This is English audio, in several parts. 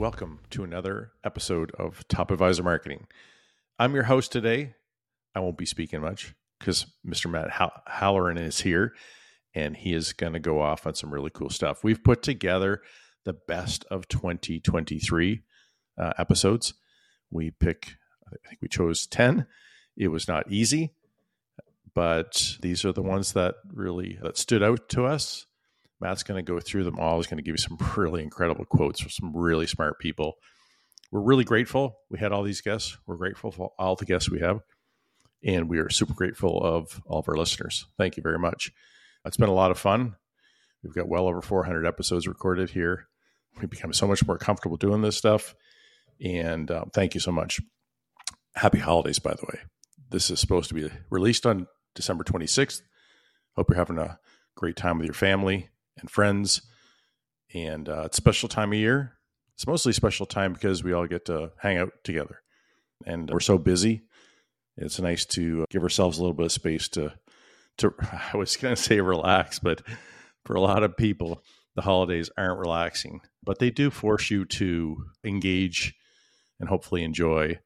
Welcome to another episode of Top Advisor Marketing. I'm your host today. I won't be speaking much because Mr. Matt Halloran is here and he is going to go off on some really cool stuff. We've put together the best of 2023 uh, episodes. We pick, I think we chose 10. It was not easy, but these are the ones that really that stood out to us Matt's going to go through them all. He's going to give you some really incredible quotes from some really smart people. We're really grateful. We had all these guests. We're grateful for all the guests we have. And we are super grateful of all of our listeners. Thank you very much. It's been a lot of fun. We've got well over 400 episodes recorded here. We've become so much more comfortable doing this stuff. And um, thank you so much. Happy holidays, by the way. This is supposed to be released on December 26th. Hope you're having a great time with your family and friends. And uh, it's a special time of year. It's mostly special time because we all get to hang out together. And we're so busy. It's nice to give ourselves a little bit of space to, to I was going to say relax, but for a lot of people, the holidays aren't relaxing, but they do force you to engage and hopefully enjoy.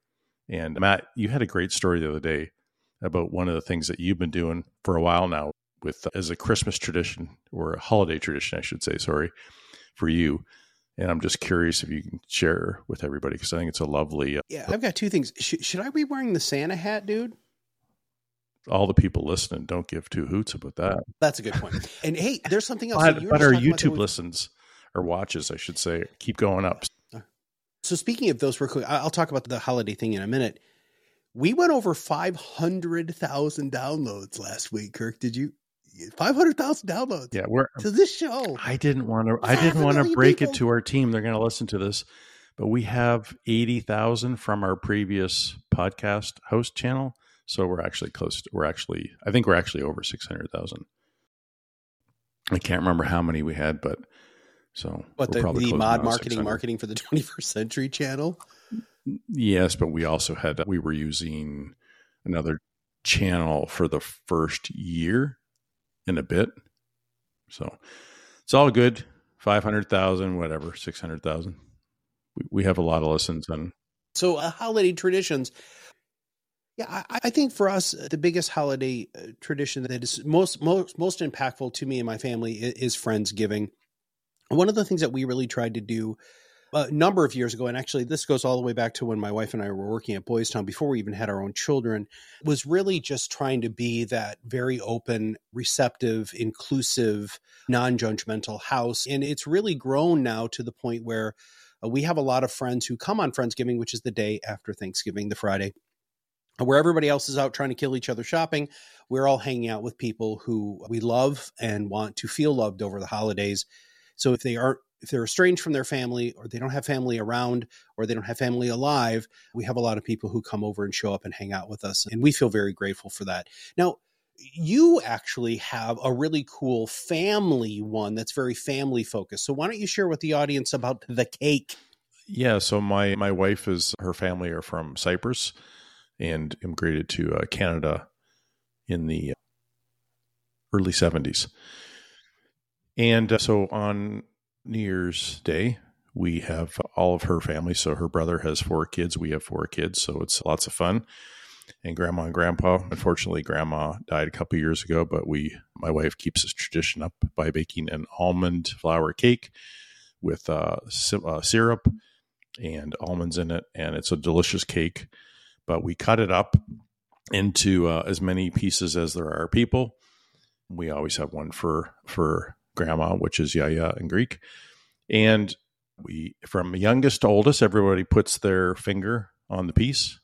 And Matt, you had a great story the other day about one of the things that you've been doing for a while now with as a Christmas tradition or a holiday tradition, I should say, sorry, for you. And I'm just curious if you can share with everybody because I think it's a lovely. Uh, yeah, I've got two things. Sh- should I be wearing the Santa hat, dude? All the people listening don't give two hoots about that. That's a good point. And hey, there's something else. but, but our YouTube listens or watches, I should say, keep going up. Uh, so speaking of those, real quick, I'll talk about the holiday thing in a minute. We went over 500,000 downloads last week, Kirk. Did you? Five hundred thousand downloads. Yeah, we're um, to this show. I didn't want to. I didn't want to break people. it to our team. They're going to listen to this, but we have eighty thousand from our previous podcast host channel. So we're actually close. To, we're actually. I think we're actually over six hundred thousand. I can't remember how many we had, but so But the, the mod marketing marketing for the 21st century channel. Yes, but we also had we were using another channel for the first year in a bit. So it's all good. 500,000, whatever, 600,000. We, we have a lot of listens on. So uh, holiday traditions. Yeah, I, I, think for us, the biggest holiday uh, tradition that is most, most, most impactful to me and my family is, is Friendsgiving. One of the things that we really tried to do a number of years ago, and actually this goes all the way back to when my wife and I were working at Boys Town before we even had our own children, was really just trying to be that very open, receptive, inclusive, non-judgmental house. And it's really grown now to the point where uh, we have a lot of friends who come on Friendsgiving, which is the day after Thanksgiving, the Friday where everybody else is out trying to kill each other shopping, we're all hanging out with people who we love and want to feel loved over the holidays. So if they aren't if they're estranged from their family or they don't have family around or they don't have family alive, we have a lot of people who come over and show up and hang out with us. And we feel very grateful for that. Now, you actually have a really cool family one that's very family focused. So why don't you share with the audience about the cake? Yeah, so my my wife is her family are from Cyprus and immigrated to uh, Canada in the early 70s. And uh, so on New Year's Day, we have all of her family. So her brother has four kids. We have four kids. So it's lots of fun. And grandma and grandpa, unfortunately, grandma died a couple years ago, but we, my wife keeps this tradition up by baking an almond flour cake with uh, uh, syrup and almonds in it. And it's a delicious cake. But we cut it up into uh, as many pieces as there are people. We always have one for for grandma, which is Yaya in Greek. And we, from youngest to oldest, everybody puts their finger on the piece,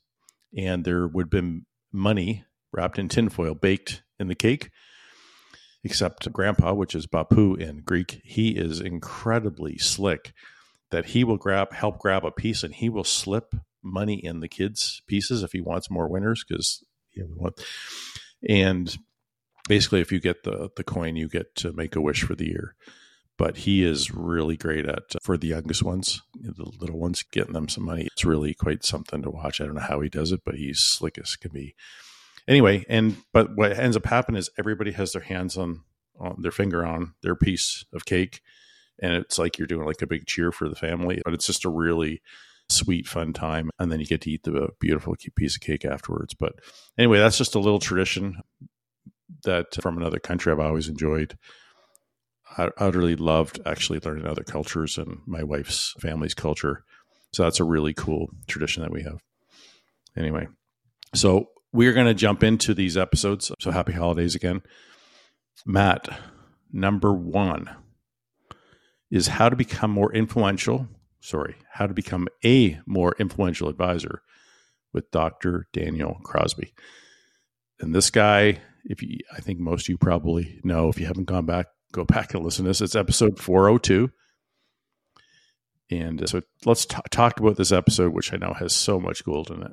and there would have been money wrapped in tinfoil baked in the cake. except grandpa, which is Bapu in Greek, he is incredibly slick that he will grab help grab a piece and he will slip money in the kids pieces if he wants more winners because know, and basically if you get the the coin you get to make a wish for the year. But he is really great at uh, for the youngest ones the little ones getting them some money. It's really quite something to watch. I don't know how he does it but he's slick as can be. Anyway and but what ends up happening is everybody has their hands on on their finger on their piece of cake and it's like you're doing like a big cheer for the family but it's just a really sweet fun time and then you get to eat the beautiful piece of cake afterwards. But anyway that's just a little tradition that from another country i've always enjoyed i utterly loved actually learning other cultures and my wife's family's culture so that's a really cool tradition that we have anyway so we're going to jump into these episodes so happy holidays again matt number one is how to become more influential sorry, how to become a more influential advisor with Dr. Daniel Crosby. And this guy, if you, I think most of you probably know, if you haven't gone back, go back and listen to this. It's episode 402. And uh, so let's t- talk about this episode, which I know has so much gold in it.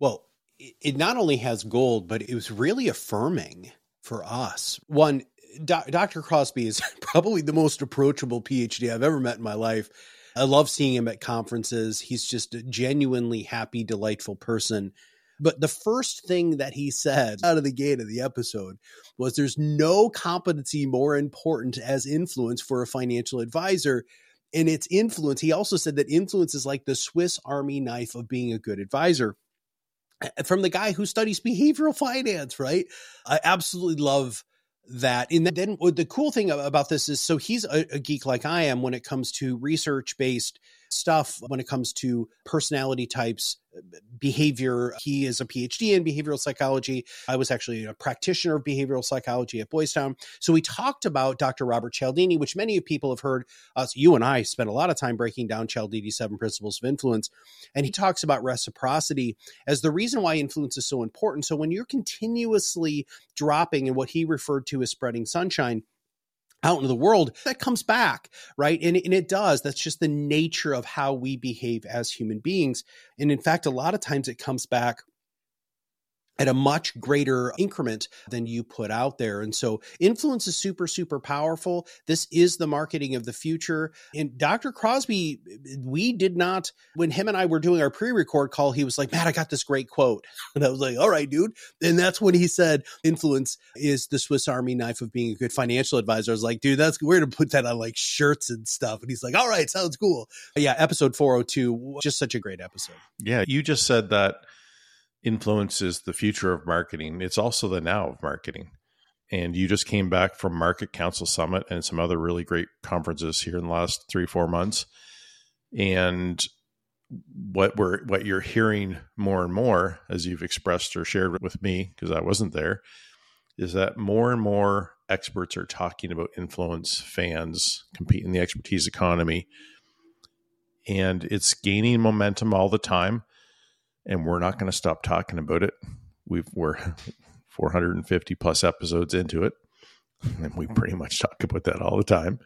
Well, it not only has gold, but it was really affirming for us. One, Do- Dr. Crosby is probably the most approachable PhD I've ever met in my life. I love seeing him at conferences. He's just a genuinely happy, delightful person. But the first thing that he said out of the gate of the episode was there's no competency more important as influence for a financial advisor. And it's influence. He also said that influence is like the Swiss Army knife of being a good advisor from the guy who studies behavioral finance, right? I absolutely love that and then the cool thing about this is so he's a, a geek like i am when it comes to research based stuff when it comes to personality types, behavior. He is a PhD in behavioral psychology. I was actually a practitioner of behavioral psychology at Boys Town. So we talked about Dr. Robert Cialdini, which many of people have heard uh, us, you and I spent a lot of time breaking down Cialdini's seven principles of influence. And he talks about reciprocity as the reason why influence is so important. So when you're continuously dropping in what he referred to as spreading sunshine, out into the world, that comes back, right? And, and it does. That's just the nature of how we behave as human beings. And in fact, a lot of times it comes back at a much greater increment than you put out there. And so influence is super, super powerful. This is the marketing of the future. And Dr. Crosby, we did not, when him and I were doing our pre record call, he was like, Matt, I got this great quote. And I was like, all right, dude. And that's when he said, influence is the Swiss Army knife of being a good financial advisor. I was like, dude, that's, we're going to put that on like shirts and stuff. And he's like, all right, sounds cool. But yeah, episode 402, just such a great episode. Yeah. You just said that influences the future of marketing. It's also the now of marketing. And you just came back from MarketCounsel Summit and some other really great conferences here in the last three, four months. And what we're what you're hearing more and more, as you've expressed or shared with me, because I wasn't there, is that more and more experts are talking about influence fans compete in the expertise economy. And it's gaining momentum all the time and we're not going to stop talking about it. We've, we're 450 plus episodes into it, and we pretty much talk about that all the time.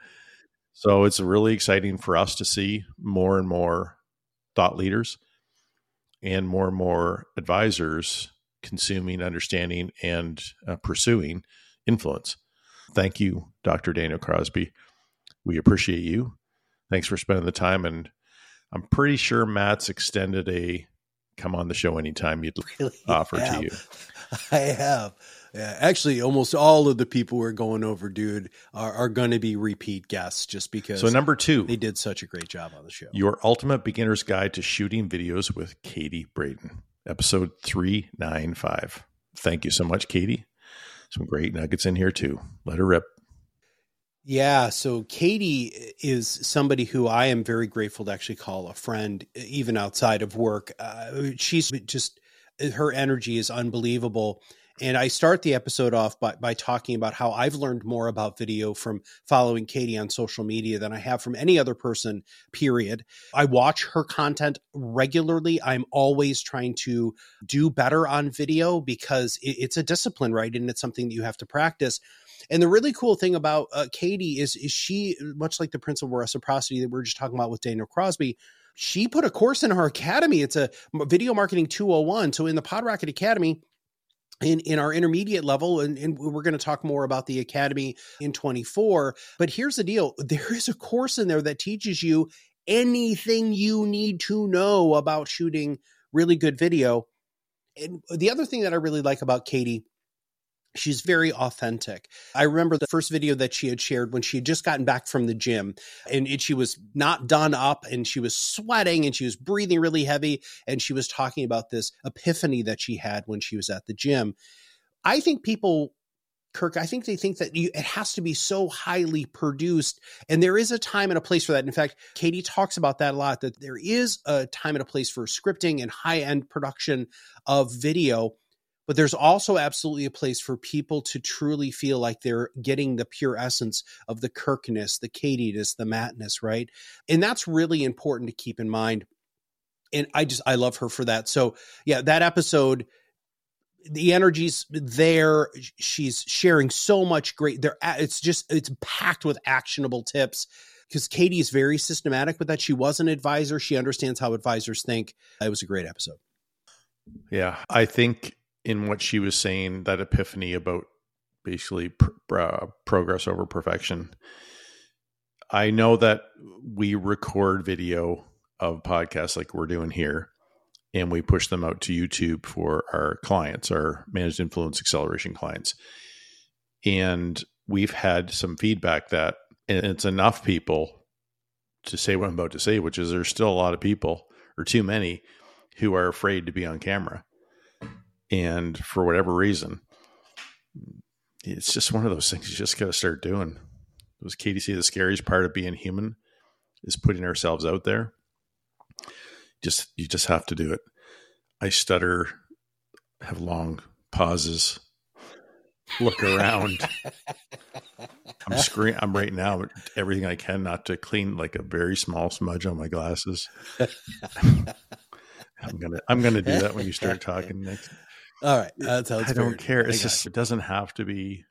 So it's really exciting for us to see more and more thought leaders and more and more advisors consuming, understanding, and uh, pursuing influence. Thank you, Dr. Daniel Crosby. We appreciate you. Thanks for spending the time. And I'm pretty sure Matt's extended a come on the show anytime you'd really offer have. to you. I have. Yeah, actually, almost all of the people we're going over, dude, are, are going to be repeat guests just because. So, number two, they did such a great job on the show. Your Ultimate Beginner's Guide to Shooting Videos with Katie Braden, episode 395. Thank you so much, Katie. Some great nuggets in here, too. Let her rip. Yeah. So Katie is somebody who I am very grateful to actually call a friend, even outside of work. Uh, she's just, her energy is unbelievable. And I start the episode off by, by talking about how I've learned more about video from following Katie on social media than I have from any other person, period. I watch her content regularly. I'm always trying to do better on video because it, it's a discipline, right? And it's something that you have to practice. And the really cool thing about uh, Katie is is she much like the principle of reciprocity that we are just talking about with Daniel Crosby. She put a course in her academy. It's a video marketing 201. So in the PodRocket Academy, in, in our intermediate level, and, and we're going to talk more about the academy in 24. But here's the deal there is a course in there that teaches you anything you need to know about shooting really good video. And the other thing that I really like about Katie She's very authentic. I remember the first video that she had shared when she had just gotten back from the gym and it, she was not done up and she was sweating and she was breathing really heavy. And she was talking about this epiphany that she had when she was at the gym. I think people Kirk, I think they think that you, it has to be so highly produced. And there is a time and a place for that. In fact, Katie talks about that a lot that there is a time and a place for scripting and high end production of video. But there's also absolutely a place for people to truly feel like they're getting the pure essence of the Kirkness, the Katiness, the Mattness, right? And that's really important to keep in mind. And I just, I love her for that. So, yeah, that episode the energy's there she's sharing so much great there it's just it's packed with actionable tips because katie is very systematic with that she was an advisor she understands how advisors think it was a great episode yeah i think in what she was saying that epiphany about basically pr- uh, progress over perfection i know that we record video of podcasts like we're doing here and we push them out to YouTube for our clients, our managed influence acceleration clients. And we've had some feedback that it's enough people to say what I'm about to say, which is there's still a lot of people or too many who are afraid to be on camera. And for whatever reason, it's just one of those things you just got to start doing. It was Katie say the scariest part of being human is putting ourselves out there just you just have to do it. I stutter, have long pauses, look around. I'm screaming. I'm right now everything I can not to clean like a very small smudge on my glasses. I'm gonna I'm gonna do that when you start talking next. All right, uh, that's how I don't care. It's just it doesn't have to be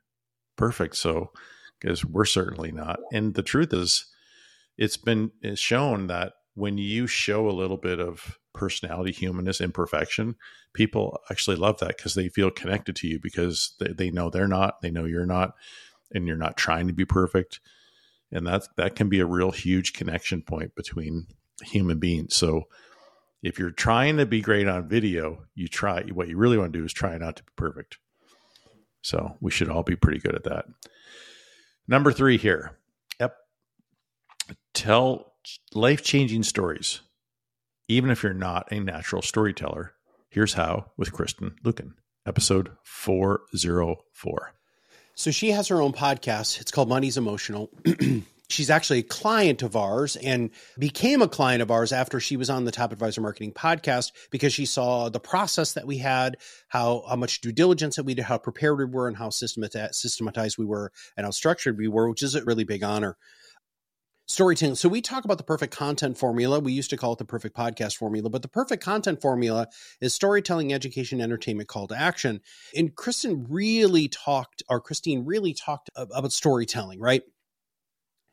perfect. So because we're certainly not. And the truth is, it's been it's shown that when you show a little bit of personality, humanness, imperfection, people actually love that because they feel connected to you because they, they know they're not, they know you're not, and you're not trying to be perfect. And that that can be a real huge connection point between human beings. So if you're trying to be great on video, you try what you really want to do is try not to be perfect. So we should all be pretty good at that. Number three here. Yep. Tell life changing stories, even if you're not a natural storyteller. Here's how with Kristen Luken, episode 404. So she has her own podcast. It's called Money's Emotional. She's actually a client of ours and became a client of ours after she was on the Top Advisor Marketing podcast because she saw the process that we had, how, how much due diligence that we did, how prepared we were, and how systematized we were, and how structured we were, which is a really big honor storytelling. So we talk about the perfect content formula. We used to call it the perfect podcast formula, but the perfect content formula is storytelling, education, entertainment, call to action. And Kristen really talked, or Christine really talked about storytelling, right?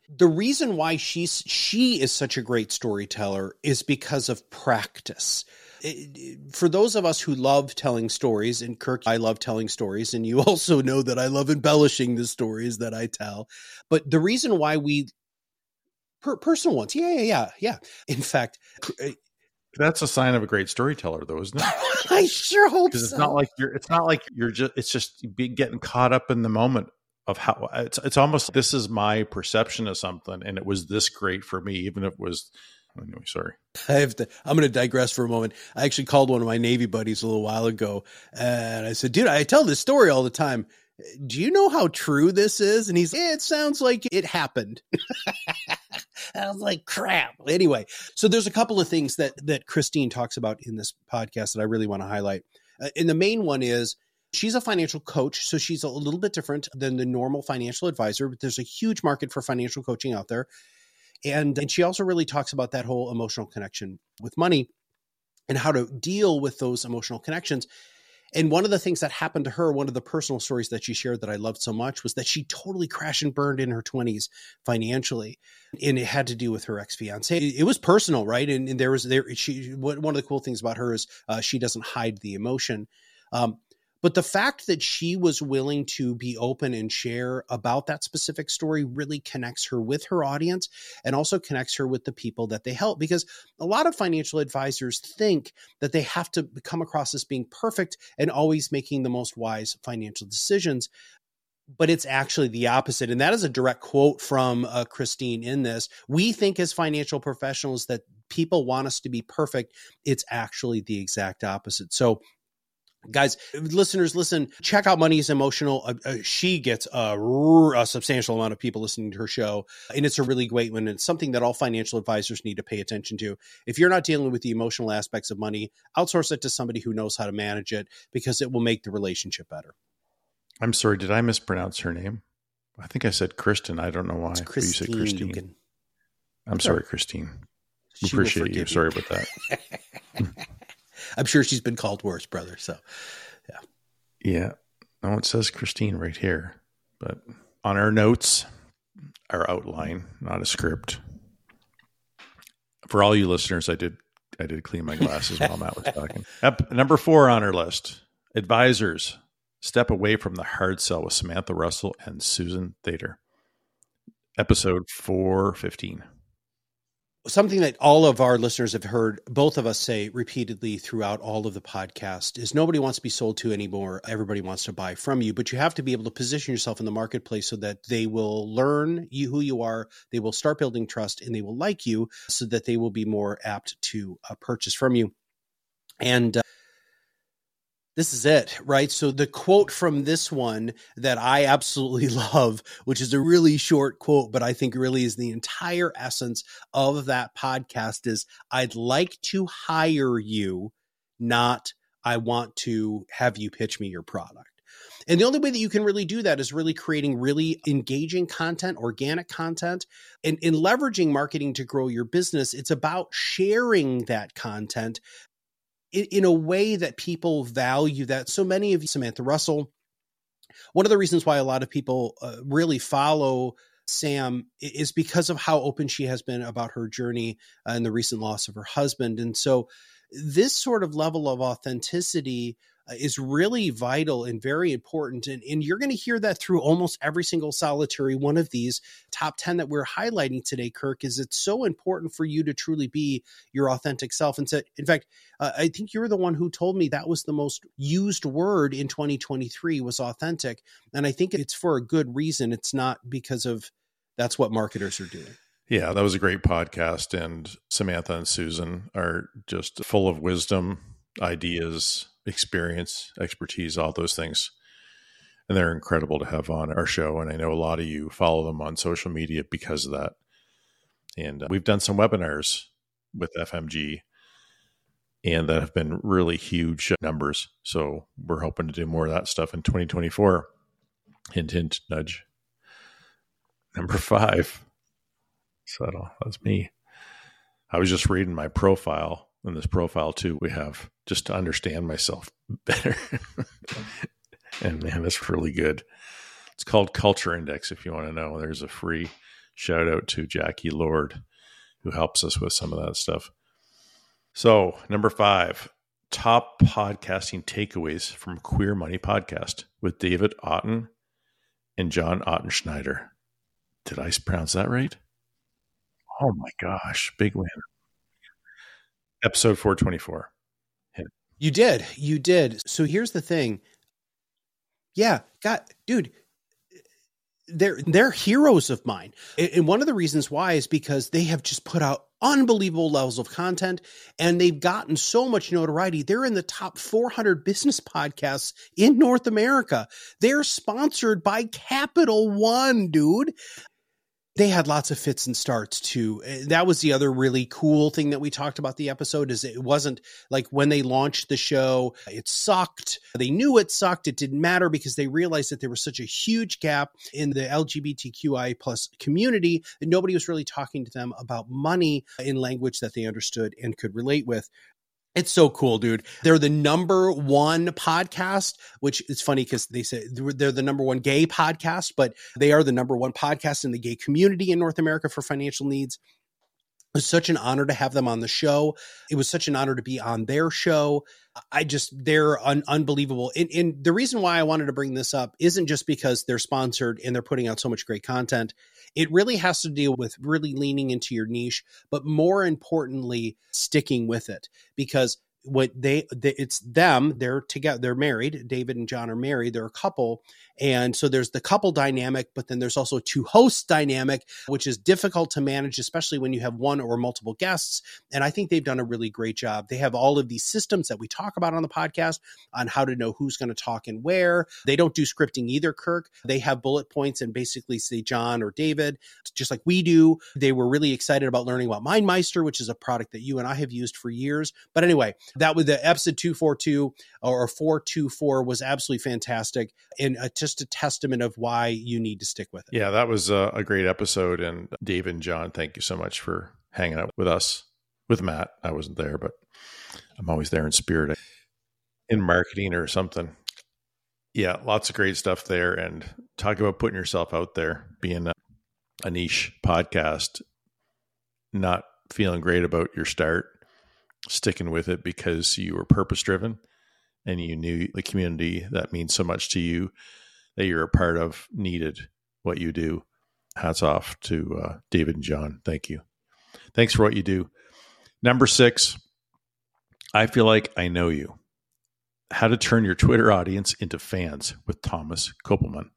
The reason why she's she is such a great storyteller is because of practice. for those of us who love telling stories, and Kirk, I love telling stories, and you also know that I love embellishing the stories that I tell. But the reason why we per- personal ones. Yeah, yeah, yeah, yeah. In fact, uh, that's a sign of a great storyteller, though, isn't it? I sure hope because so. it's not like you're. It's not like you're just. It's just getting caught up in the moment of how it's. It's almost this is my perception of something, and it was this great for me, even if it was. Anyway, sorry. I have to. I'm going to digress for a moment. I actually called one of my Navy buddies a little while ago, and I said, "Dude, I tell this story all the time." do you know how true this is? And he's, it sounds like it happened. I was like, crap. Anyway, so there's a couple of things that that Christine talks about in this podcast that I really want to highlight. Uh, and the main one is she's a financial coach, so she's a little bit different than the normal financial advisor. But there's a huge market for financial coaching out there, and and she also really talks about that whole emotional connection with money and how to deal with those emotional connections And one of the things that happened to her, one of the personal stories that she shared that I loved so much was that she totally crashed and burned in her 20s financially. And it had to do with her ex fiance. It, was personal, right? And, and, there was there, she, one of the cool things about her is uh, she doesn't hide the emotion. Um, but the fact that she was willing to be open and share about that specific story really connects her with her audience and also connects her with the people that they help. Because a lot of financial advisors think that they have to come across as being perfect and always making the most wise financial decisions but it's actually the opposite. And that is a direct quote from uh, Christine in this. We think as financial professionals that people want us to be perfect. It's actually the exact opposite. So guys listeners listen check out money is emotional. Uh, uh, she gets a, a, substantial amount of people listening to her show and it's a really great one and it's something that all financial advisors need to pay attention to. If you're not dealing with the emotional aspects of money outsource it to somebody who knows how to manage it because it will make the relationship better. I'm sorry did i mispronounce her name? I think i said kristen. I don't know why. It's christine, you said christine i'm sorry christine. She appreciate you. you. Sorry about that I'm sure she's been called worse, brother. So, yeah. Yeah. No, it says Christine right here. But on our notes, our outline, not a script. For all you listeners, I did I did clean my glasses while Matt was talking. Ep- number four on our list: advisors step away from the hard sell with Samantha Russell and Susan Theder. Episode four fifteen something that all of our listeners have heard both of us say repeatedly throughout all of the podcast is nobody wants to be sold to anymore. Everybody wants to buy from you but you have to be able to position yourself in the marketplace so that they will learn you who you are. They will start building trust and they will like you so that they will be more apt to uh, purchase from you. And uh, this is it, right? So the quote from this one that I absolutely love, which is a really short quote, but I think really is the entire essence of that podcast is I'd like to hire you, not I want to have you pitch me your product. And the only way that you can really do that is really creating really engaging content, organic content, and in leveraging marketing to grow your business. It's about sharing that content in, in a way that people value that. So many of you, Samantha Russell, one of the reasons why a lot of people uh, really follow Sam is because of how open she has been about her journey uh, and the recent loss of her husband. And so, this sort of level of authenticity uh, is really vital and very important. And, and you're going to hear that through almost every single solitary one of these top 10 that we're highlighting today, Kirk, is it's so important for you to truly be your authentic self. And so, in fact, uh, I think you're the one who told me that was the most used word in 2023 was authentic. And I think it's for a good reason. It's not because of that's what marketers are doing. Yeah, that was a great podcast. And Samantha and Susan are just full of wisdom, ideas, experience, expertise, all those things. And they're incredible to have on our show. And I know a lot of you follow them on social media because of that. And uh, we've done some webinars with FMG and that have been really huge numbers. So we're hoping to do more of that stuff in 2024. Hint, hint, nudge. Number five. Subtle. That's me. I was just reading my profile in this profile too. We have just to understand myself better. and man, that's really good. It's called Culture Index if you want to know. There's a free shout out to Jackie Lord who helps us with some of that stuff. So, number five, top podcasting takeaways from Queer Money Podcast with David Auten and John Ottenschneider. Did I pronounce that right? Oh my gosh, big win. Episode 424. You did. You did. So here's the thing. Yeah, God, dude, they're they're heroes of mine. And one of the reasons why is because they have just put out unbelievable levels of content and they've gotten so much notoriety. They're in the top 400 business podcasts in North America. They're sponsored by Capital One, dude they had lots of fits and starts too. That was the other really cool thing that we talked about the episode is it wasn't like when they launched the show, it sucked. They knew it sucked. It didn't matter because they realized that there was such a huge gap in the LGBTQI plus community that nobody was really talking to them about money in language that they understood and could relate with. It's so cool, dude. They're the number one podcast, which is funny because they say they're the number one gay podcast, but they are the number one podcast in the gay community in North America for financial needs. It was such an honor to have them on the show. It was such an honor to be on their show. I just, they're un- unbelievable. And, and the reason why I wanted to bring this up isn't just because they're sponsored and they're putting out so much great content. It really has to deal with really leaning into your niche, but more importantly, sticking with it. Because what they, they, it's them they're together they're married david and john are married they're a couple and so there's the couple dynamic but then there's also two hosts dynamic which is difficult to manage especially when you have one or multiple guests. And i think they've done a really great job. They have all of these systems that we talk about on the podcast on how to know who's going to talk and where. They don't do scripting either kirk. They have bullet points and basically say john or david just like we do. They were really excited about learning about mindmeister which is a product that you and i have used for years. But anyway that was the episode 242 or 424 was absolutely fantastic. And uh, just a testament of why you need to stick with it. Yeah, that was a, a great episode. And Dave and John, thank you so much for hanging out with us, with Matt. I wasn't there, but I'm always there in spirit, in marketing or something. Yeah, lots of great stuff there. And talk about putting yourself out there, being a, a niche podcast, not feeling great about your start sticking with it because you were purpose driven and you knew the community that means so much to you that you're a part of needed what you do. Hats off to uh, David and John. Thank you. Thanks for what you do. Number six, I feel like I know you. How to turn your Twitter audience into fans with Thomas Kopelman,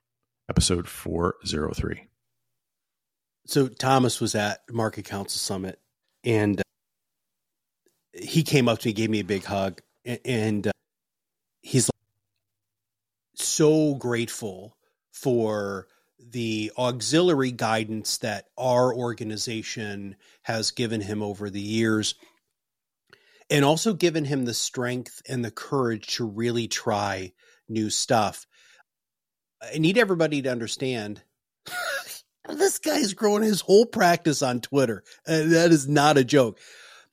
episode 403. So, Thomas was at MarketCounsel Summit and he came up to me, gave me a big hug, and, uh, he's so grateful for the auxiliary guidance that our organization has given him over the years and also given him the strength and the courage to really try new stuff. I need everybody to understand this guy's growing his whole practice on Twitter. Uh, that is not a joke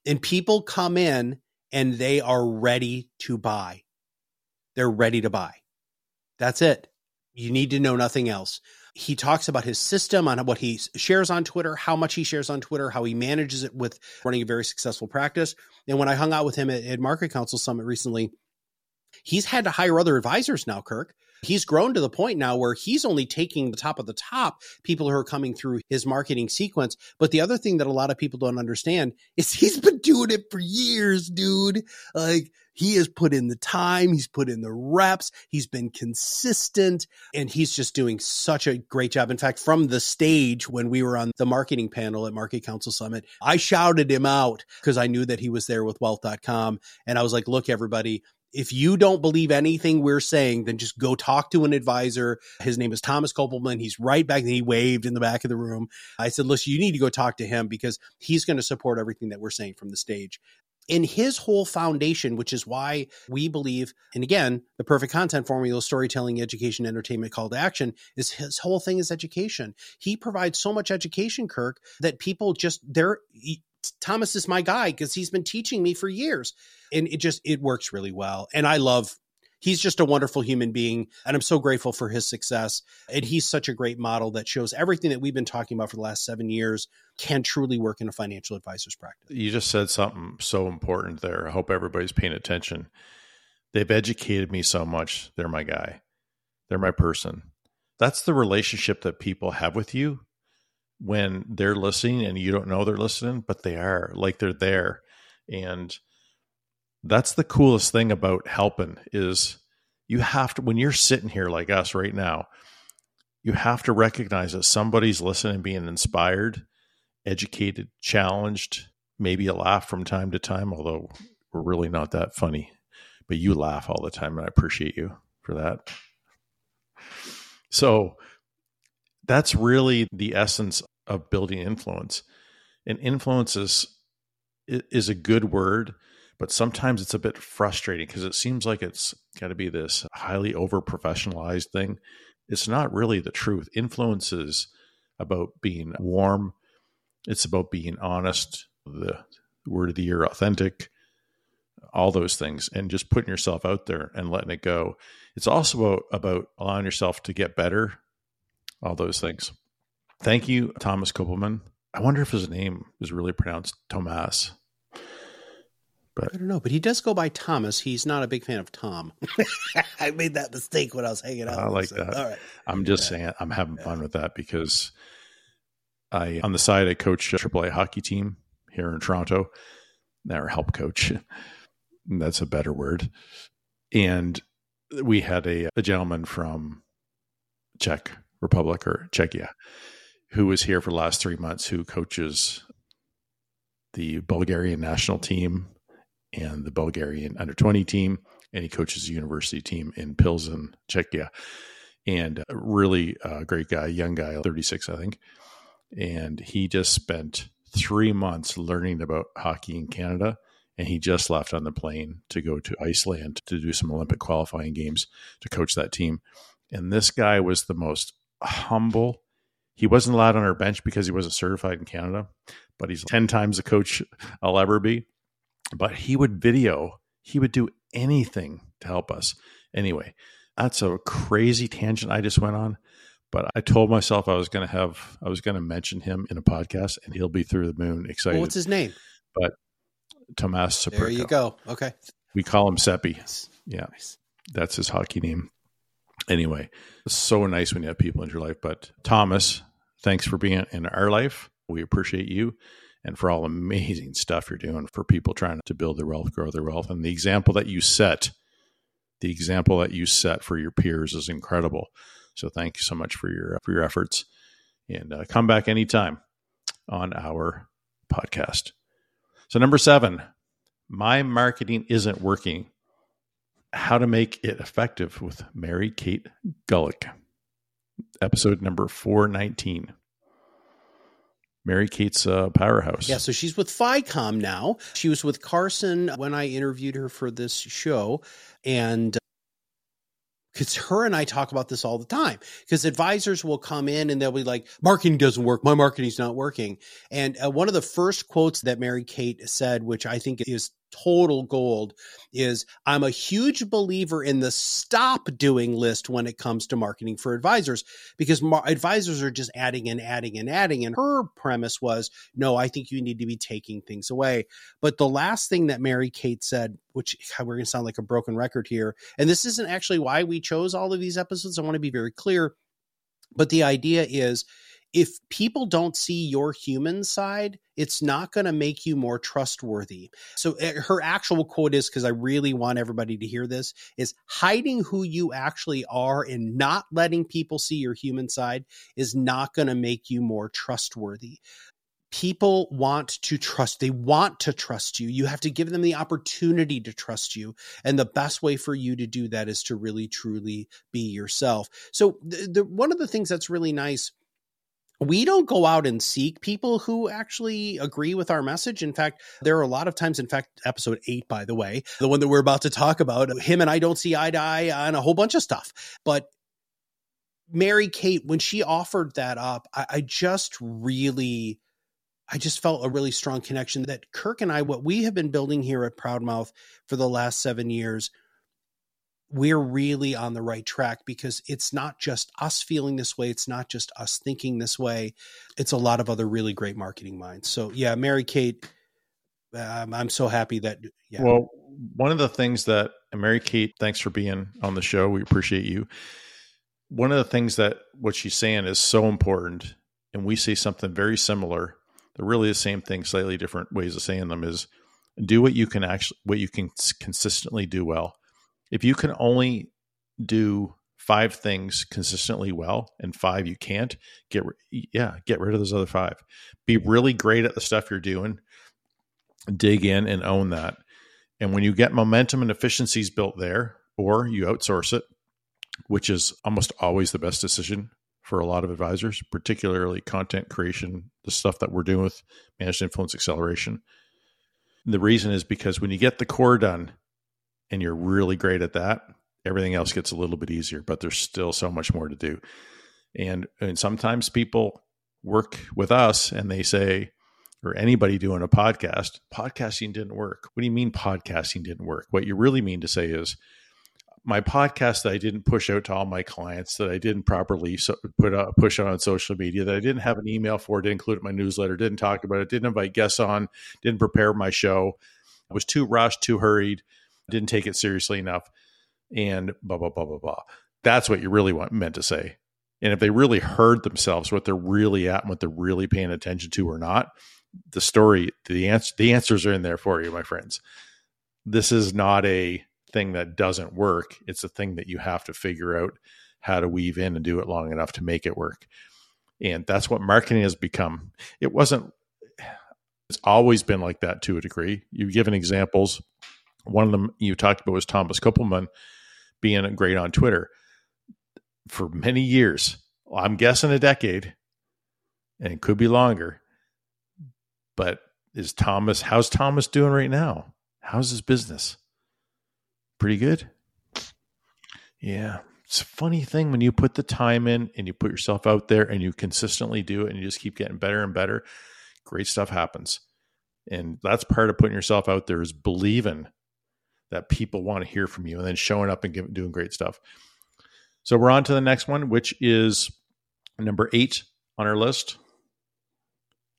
and people come in and they are ready to buy. They're ready to buy. That's it. You need to know nothing else. He talks about his system on what he shares on Twitter, how much he shares on Twitter, how he manages it with running a very successful practice. And when I hung out with him at, at MarketCounsel Summit recently, he's had to hire other advisors now, Kirk, he's grown to the point now where he's only taking the top of the top people who are coming through his marketing sequence. But the other thing that a lot of people don't understand is he's been doing it for years, dude. Like he has put in the time, he's put in the reps, he's been consistent, and he's just doing such a great job. In fact, from the stage when we were on the marketing panel at MarketCounsel Summit, I shouted him out because I knew that he was there with wealth.com. And I was like, look, everybody, if you don't believe anything we're saying, then just go talk to an advisor. His name is Thomas Kopelman. He's right back. He waved in the back of the room. I said, listen, you need to go talk to him because he's going to support everything that we're saying from the stage. In his whole foundation, which is why we believe, and again, the perfect content formula, storytelling, education, entertainment, call to action, is his whole thing is education. He provides so much education, Kirk, that people just, they're, Thomas is my guy because he's been teaching me for years. And it just it works really well. And I love he's just a wonderful human being and I'm so grateful for his success. And he's such a great model that shows everything that we've been talking about for the last 7 years can truly work in a financial advisor's practice. You just said something so important there. I hope everybody's paying attention. They've educated me so much. They're my guy. They're my person. That's the relationship that people have with you when they're listening and you don't know they're listening, but they are like they're there. And that's the coolest thing about helping is you have to when you're sitting here like us right now, you have to recognize that somebody's listening, being inspired, educated, challenged, maybe a laugh from time to time, although we're really not that funny. But you laugh all the time, and I appreciate you for that. So that's really the essence of building influence. And influence is is a good word, but sometimes it's a bit frustrating because it seems like it's got to be this highly over professionalized thing. It's not really the truth. Influence is about being warm. It's about being honest. The word of the year, authentic, all those things, and just putting yourself out there and letting it go. It's also about, about allowing yourself to get better, all those things. Thank you, Thomas Kopelman. I wonder if his name is really pronounced Tomas. But I don't know, but he does go by Thomas. He's not a big fan of Tom. I made that mistake when I was hanging out. I like so, that. All right. I'm just yeah. saying, I'm having fun with that because I, on the side, I coach a AAA hockey team here in Toronto. Our help coach. That's a better word. And we had a, a gentleman from Czech Republic or Czechia who was here for the last three months who coaches the Bulgarian national team and the Bulgarian under 20 team, and he coaches a university team in Pilsen, Czechia. And a really uh, great guy, young guy, 36, I think. And he just spent three months learning about hockey in Canada. And he just left on the plane to go to Iceland to do some Olympic qualifying games to coach that team. And this guy was the most humble. He wasn't allowed on our bench because he wasn't certified in Canada, but he's 10 times the coach I'll ever be but he would video, he would do anything to help us. Anyway, that's a crazy tangent I just went on. But I told myself I was going to have, I was going to mention him in a podcast, and he'll be through the moon excited. Well, what's his name? But Tomas Saperko. There you go. Okay. We call him Seppi. Yeah. Nice. That's his hockey name. Anyway, it's so nice when you have people in your life. But Thomas, thanks for being in our life. We appreciate you and for all the amazing stuff you're doing for people trying to build their wealth, grow their wealth. And the example that you set, the example that you set for your peers is incredible. So thank you so much for your for your efforts, and uh, come back anytime on our podcast. So number seven, my marketing isn't working. How to make it effective with Mary Kate Gulick, episode number four nineteen. Mary Kate's uh, powerhouse. Yeah, so she's with FICOM now. She was with Carson when I interviewed her for this show. And because her and I talk about this all the time. Because advisors will come in and they'll be like, "Marketing doesn't work. My marketing's not working." And uh, one of the first quotes that Mary Kate said, which I think is total gold is I'm a huge believer in the stop doing list when it comes to marketing for advisors because mar- advisors are just adding and adding and adding. And her premise was, no, I think you need to be taking things away. But the last thing that Mary Kate said, which we're going to sound like a broken record here, and this isn't actually why we chose all of these episodes. I want to be very clear. But the idea is if people don't see your human side, it's not going to make you more trustworthy. So eh, her actual quote is because I really want everybody to hear this is hiding who you actually are and not letting people see your human side is not going to make you more trustworthy. People want to trust. They want to trust you. You have to give them the opportunity to trust you. And the best way for you to do that is to really, truly be yourself. So, the, the one of the things that's really nice we don't go out and seek people who actually agree with our message. In fact, there are a lot of times, in fact, episode eight, by the way, the one that we're about to talk about, him and I don't see eye to eye on a whole bunch of stuff. But Mary Kate, when she offered that up, I, I just really, I just felt a really strong connection that Kirk and I, what we have been building here at Proudmouth for the last seven years, we're really on the right track because it's not just us feeling this way. It's not just us thinking this way. It's a lot of other really great marketing minds. So, yeah, Mary Kate, um, I'm so happy that. Yeah. Well, one of the things that, Mary Kate, thanks for being on the show. We appreciate you. One of the things that what she's saying is so important, and we say something very similar. They're really the same thing, slightly different ways of saying them is do what you can actually, what you can consistently do well if you can only do five things consistently well and five you can't get yeah get rid of those other five. Be really great at the stuff you're doing. Dig in and own that. And when you get momentum and efficiencies built there or you outsource it which is almost always the best decision for a lot of advisors particularly content creation the stuff that we're doing with managed influence acceleration. The reason is because when you get the core done and you're really great at that, everything else gets a little bit easier, but there's still so much more to do. And and sometimes people work with us and they say, or anybody doing a podcast, podcasting didn't work. What do you mean podcasting didn't work? What you really mean to say is my podcast that I didn't push out to all my clients, that I didn't properly so, put out, push out on social media, that I didn't have an email for, didn't include in my newsletter, didn't talk about it, didn't invite guests on, didn't prepare my show. I was too rushed, too hurried, didn't take it seriously enough, and blah blah blah blah blah. That's what you really want meant to say. And if they really heard themselves, what they're really at, and what they're really paying attention to, or not, the story, the answer, the answers are in there for you, my friends. This is not a thing that doesn't work. It's a thing that you have to figure out how to weave in and do it long enough to make it work. And that's what marketing has become. It wasn't, it's always been like that to a degree. You've given examples. One of them you talked about was Thomas Kopelman being great on Twitter for many years. I'm guessing a decade, and it could be longer. But is Thomas, how's Thomas doing right now? How's his business? pretty good. Yeah. It's a funny thing when you put the time in and you put yourself out there and you consistently do it and you just keep getting better and better, great stuff happens. And that's part of putting yourself out there is believing that people want to hear from you and then showing up and give, doing great stuff. So we're on to the next one, which is number eight on our list.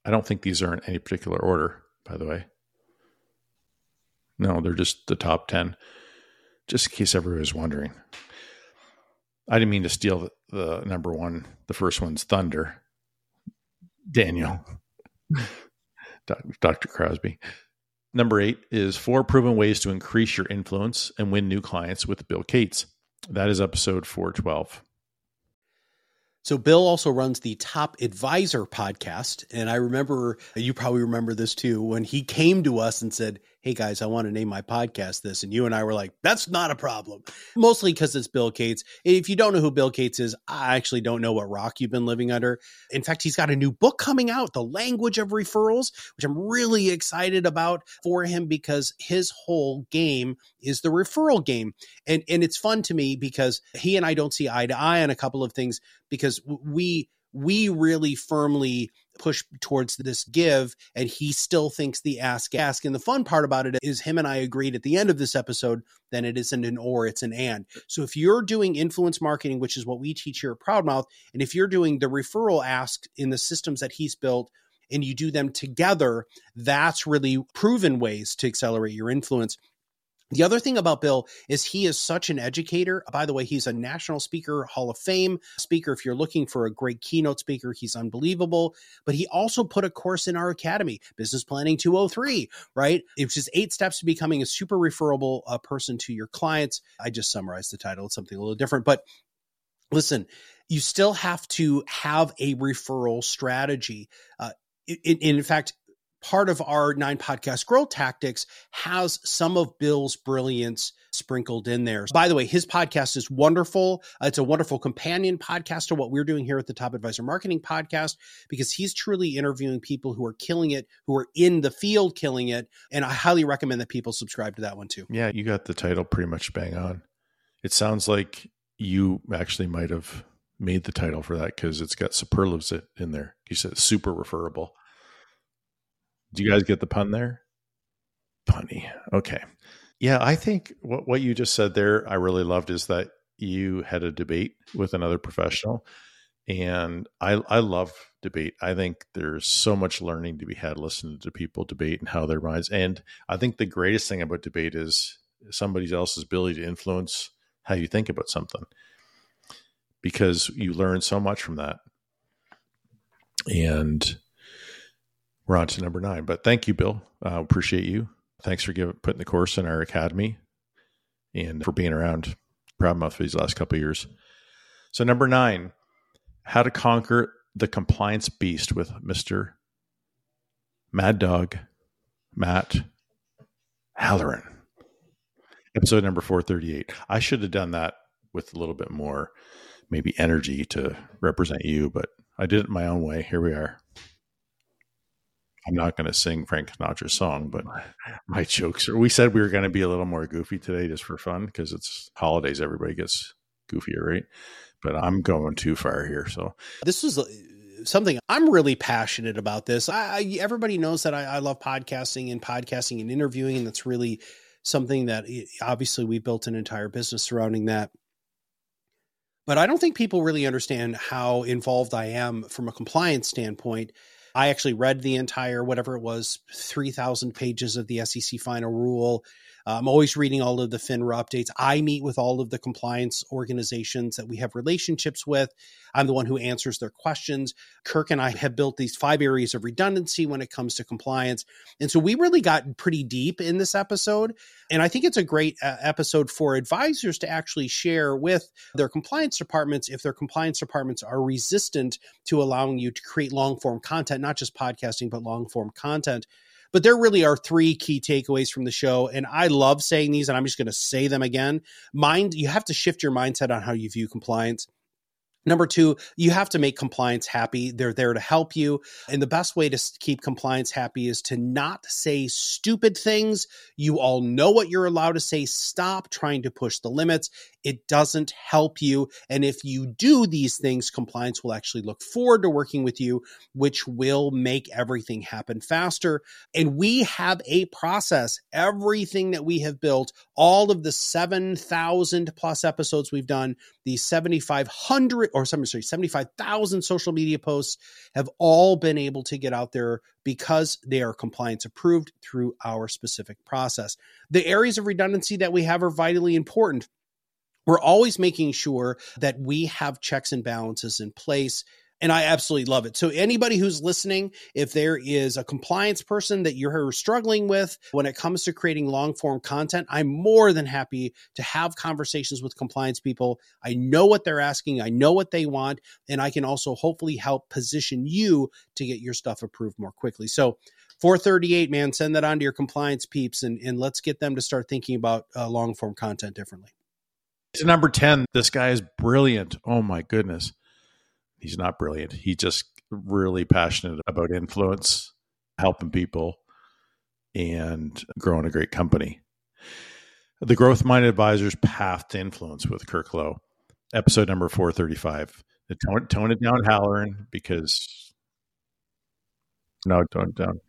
I don't think these are in any particular order, by the way. No, they're just the top 10 just in case everybody was wondering. I didn't mean to steal the, the number one. The first one's Thunder. Daniel, Dr. Crosby. Number eight is four proven ways to increase your influence and win new clients with Bill Cates. That is episode 412. So Bill also runs the Top Advisor podcast. And I remember, you probably remember this too, when he came to us and said, Hey guys, I want to name my podcast this. And you and I were like, That's not a problem. Mostly because it's Bill Cates. If you don't know who Bill Cates is, I actually don't know what rock you've been living under. In fact, he's got a new book coming out, The Language of Referrals, which I'm really excited about for him because his whole game is the referral game. And and it's fun to me because he and I don't see eye to eye on a couple of things because we we really firmly push towards this give and he still thinks the ask ask. And the fun part about it is him and i agreed at the end of this episode then it isn't an or it's an and. So if you're doing influence marketing which is what we teach here at proudmouth and if you're doing the referral ask in the systems that he's built and you do them together that's really proven ways to accelerate your influence the other thing about Bill is he is such an educator. By the way, he's a National Speaker Hall of Fame speaker. If you're looking for a great keynote speaker, he's unbelievable. But he also put a course in our academy, Business Planning 203, right? It's just eight steps to becoming a super referable uh, person to your clients. I just summarized the title. It's something a little different. But listen, you still have to have a referral strategy. Uh, in, in fact, part of our nine podcast growth tactics has some of Bill's brilliance sprinkled in there. By the way, his podcast is wonderful. Uh, it's a wonderful companion podcast to what we're doing here at the Top Advisor Marketing Podcast because he's truly interviewing people who are killing it, who are in the field killing it. And I highly recommend that people subscribe to that one too. Yeah, you got the title pretty much bang on. It sounds like you actually might have made the title for that because it's got superlatives in there. You said super referable. Do you guys get the pun there? Punny. Okay. Yeah, I think what, what you just said there, I really loved is that you had a debate with another professional. And I, I love debate. I think there's so much learning to be had listening to people debate and how their minds. And I think the greatest thing about debate is somebody else's ability to influence how you think about something because you learn so much from that. And we're on to number nine. But thank you, Bill. Uh, appreciate you. Thanks for giving, putting the course in our academy and for being around Proudmouth for these last couple years. So number nine, how to conquer the compliance beast with Mr. Mad Dog Matt Halloran. Episode number 438. I should have done that with a little bit more maybe energy to represent you, but I did it my own way. Here we are. I'm not going to sing Frank Sinatra's song, but my jokes are. We said we were going to be a little more goofy today just for fun because it's holidays. Everybody gets goofier, right? But I'm going too far here. So this is uh, something I'm really passionate about this. I, I everybody knows that I, I, love podcasting and podcasting and interviewing, and that's really something that eh, obviously we built an entire business surrounding that. But I don't think people really understand how involved I am from a compliance standpoint. I actually read the entire, whatever it was, 3,000 pages of the SEC final rule I'm always reading all of the FINRA updates. I meet with all of the compliance organizations that we have relationships with. I'm the one who answers their questions. Kirk and I have built these five areas of redundancy when it comes to compliance. And so we really got pretty deep in this episode. And I think it's a great uh, episode for advisors to actually share with their compliance departments if their compliance departments are resistant to allowing you to create long form content, not just podcasting, but long form content. But there really are three key takeaways from the show. And I love saying these, and I'm just going to say them again. Mind, you have to shift your mindset on how you view compliance. Number two, you have to make compliance happy. They're there to help you. And the best way to keep compliance happy is to not say stupid things. You all know what you're allowed to say. Stop trying to push the limits. It doesn't help you. And if you do these things, compliance will actually look forward to working with you, which will make everything happen faster. And we have a process. Everything that we have built, all of the 7,000 plus episodes we've done, the 7,500 or sorry, 75,000 social media posts have all been able to get out there because they are compliance approved through our specific process. The areas of redundancy that we have are vitally important we're always making sure that we have checks and balances in place and I absolutely love it. So anybody who's listening, if there is a compliance person that you're struggling with when it comes to creating long form content, I'm more than happy to have conversations with compliance people. I know what they're asking, I know what they want, and I can also hopefully help position you to get your stuff approved more quickly. So 438, man, send that on to your compliance peeps and, and let's get them to start thinking about uh, long form content differently. To number 10, this guy is brilliant. Oh my goodness. He's not brilliant. He's just really passionate about influence, helping people, and growing a great company. The Growth Minded Advisors Path to Influence with Kirk Lowe, episode number 435. Tone, tone it down, Halloran, because no, don't down.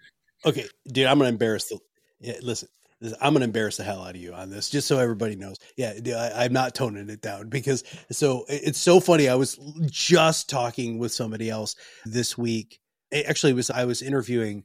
Okay, dude, I'm gonna embarrass the. Yeah, listen, I'm going to embarrass the hell out of you on this, just so everybody knows. Yeah, I, am not toning it down because so it's so funny. I was just talking with somebody else this week. It actually, was I was interviewing.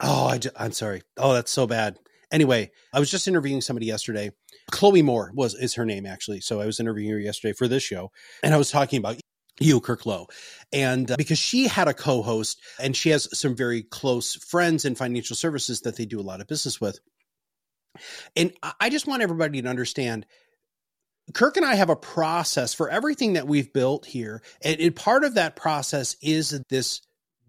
Oh, I, I'm sorry. Oh, that's so bad. Anyway, I was just interviewing somebody yesterday. Chloe Moore was is her name actually. So I was interviewing her yesterday for this show, and I was talking about you, Kirk Lowe. And uh, because she had a co host and she has some very close friends in financial services that they do a lot of business with. And I just want everybody to understand Kirk and I have a process for everything that we've built here. And, and part of that process is this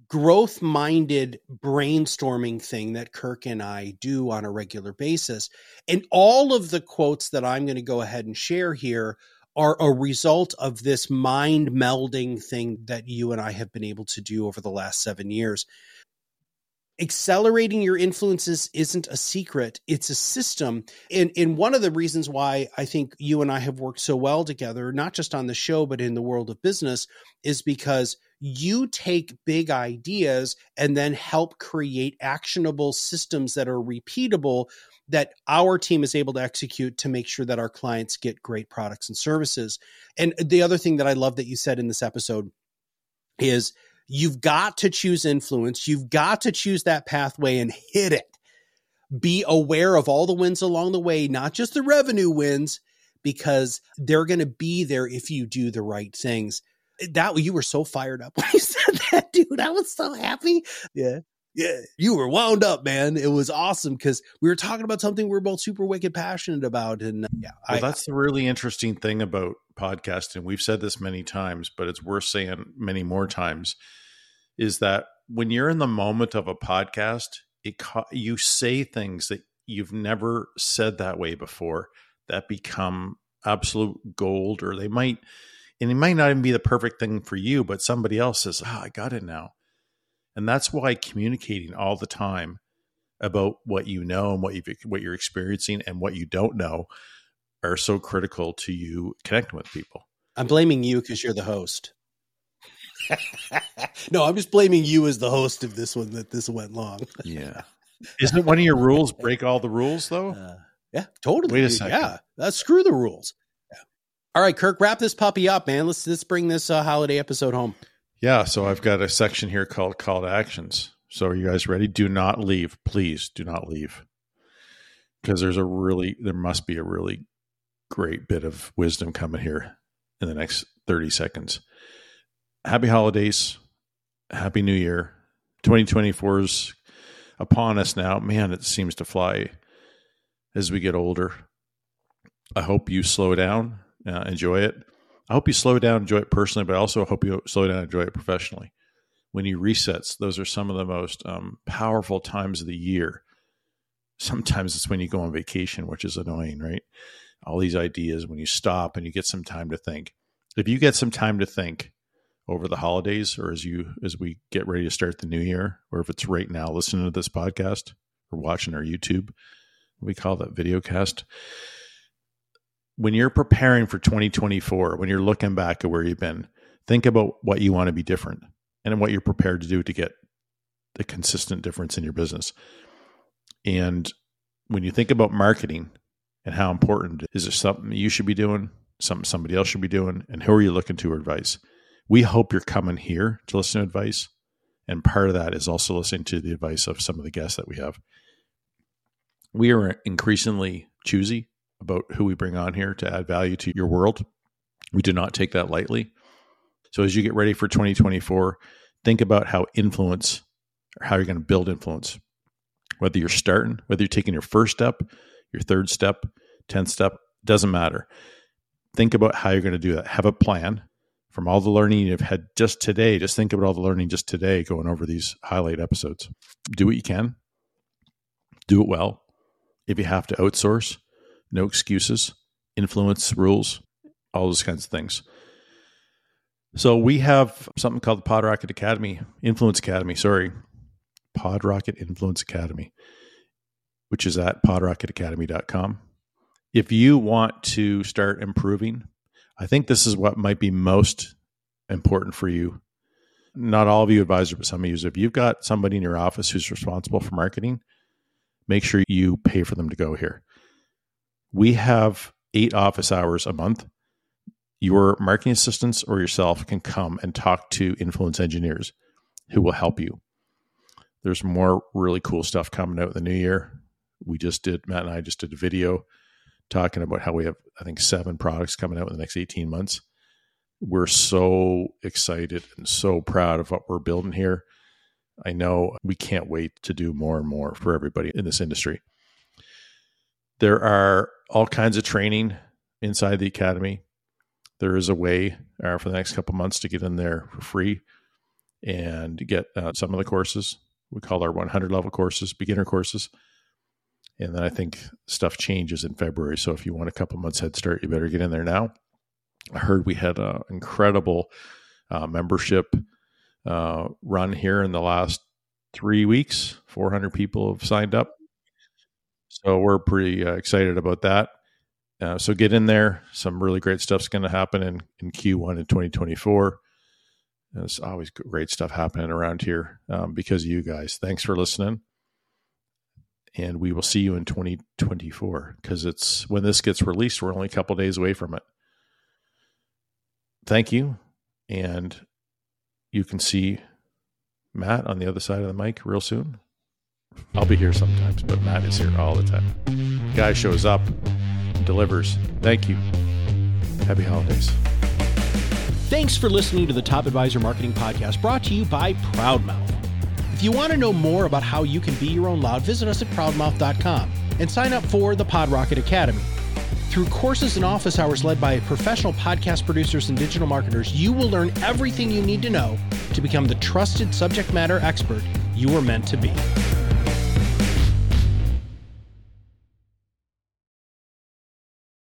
growth minded brainstorming thing that Kirk and I do on a regular basis. And all of the quotes that I'm going to go ahead and share here are a result of this mind melding thing that you and I have been able to do over the last seven years. Accelerating your influences isn't a secret, it's a system. And, and one of the reasons why I think you and I have worked so well together, not just on the show, but in the world of business, is because you take big ideas and then help create actionable systems that are repeatable that our team is able to execute to make sure that our clients get great products and services. And the other thing that I love that you said in this episode is you've got to choose influence, you've got to choose that pathway and hit it. Be aware of all the wins along the way, not just the revenue wins, because they're going to be there if you do the right things. That you were so fired up when you said that, dude. I was so happy. Yeah yeah, you were wound up, man. It was awesome because we were talking about something we are both super wicked passionate about. And uh, yeah, well, I, that's the really interesting thing about podcasting. We've said this many times, but it's worth saying many more times is that when you're in the moment of a podcast, it you say things that you've never said that way before that become absolute gold, or they might, and it might not even be the perfect thing for you, but somebody else says, "Ah, oh, I got it now." And that's why communicating all the time about what you know and what you what you're experiencing and what you don't know are so critical to you connecting with people. I'm blaming you because you're the host. no, I'm just blaming you as the host of this one that this went long. yeah. Isn't it one of your rules break all the rules though? Uh, yeah, totally. Wait a second. Yeah, uh, screw the rules. Yeah. All right, Kirk, wrap this puppy up, man. Let's let's bring this uh, holiday episode home. Yeah, so I've got a section here called call to actions. So are you guys ready? Do not leave. Please do not leave. Because there's a really there must be a really great bit of wisdom coming here in the next 30 seconds. Happy holidays. Happy New Year. 2024 is upon us now. Man, it seems to fly as we get older. I hope you slow down, uh, enjoy it. I hope you slow down, enjoy it personally, but I also hope you slow down, enjoy it professionally. When you resets, those are some of the most um, powerful times of the year. Sometimes it's when you go on vacation, which is annoying, right? All these ideas when you stop and you get some time to think. If you get some time to think over the holidays, or as you as we get ready to start the new year, or if it's right now listening to this podcast or watching our YouTube, we call that video cast when you're preparing for 2024, when you're looking back at where you've been, think about what you want to be different and what you're prepared to do to get the consistent difference in your business. And when you think about marketing and how important is it something you should be doing, something somebody else should be doing, and who are you looking to advice? We hope you're coming here to listen to advice. And part of that is also listening to the advice of some of the guests that we have. We are increasingly choosy about who we bring on here to add value to your world. We do not take that lightly. So as you get ready for 2024, think about how influence or how you're going to build influence. Whether you're starting, whether you're taking your first step, your third step, 10th step, doesn't matter. Think about how you're going to do that. Have a plan from all the learning you've had just today. Just think about all the learning just today going over these highlight episodes. Do what you can. Do it well. If you have to outsource, no excuses, influence rules, all those kinds of things. So we have something called the Pod Rocket Academy, Influence Academy, sorry, Pod Rocket Influence Academy, which is at podrocketacademy.com. If you want to start improving, I think this is what might be most important for you. Not all of you advisors, but some of you. If you've got somebody in your office who's responsible for marketing, make sure you pay for them to go here we have eight office hours a month. Your marketing assistants or yourself can come and talk to influence engineers who will help you. There's more really cool stuff coming out in the new year. We just did, Matt and I just did a video talking about how we have, I think, seven products coming out in the next 18 months. We're so excited and so proud of what we're building here. I know we can't wait to do more and more for everybody in this industry. There are all kinds of training inside the academy. There is a way uh, for the next couple months to get in there for free and get uh, some of the courses. We call our 100 level courses beginner courses. And then I think stuff changes in February. So if you want a couple months head start, you better get in there now. I heard we had an incredible uh, membership uh, run here in the last three weeks. 400 people have signed up. So we're pretty uh, excited about that. Uh, so get in there. Some really great stuff's going to happen in, in Q1 in 2024. There's always great stuff happening around here um, because of you guys. Thanks for listening. And we will see you in 2024 because it's when this gets released, we're only a couple days away from it. Thank you. And you can see Matt on the other side of the mic real soon. I'll be here sometimes, but Matt is here all the time. Guy shows up, delivers. Thank you. Happy holidays. Thanks for listening to the Top Advisor Marketing Podcast brought to you by Proudmouth. If you want to know more about how you can be your own loud, visit us at proudmouth.com and sign up for the Pod Rocket Academy. Through courses and office hours led by professional podcast producers and digital marketers, you will learn everything you need to know to become the trusted subject matter expert you were meant to be.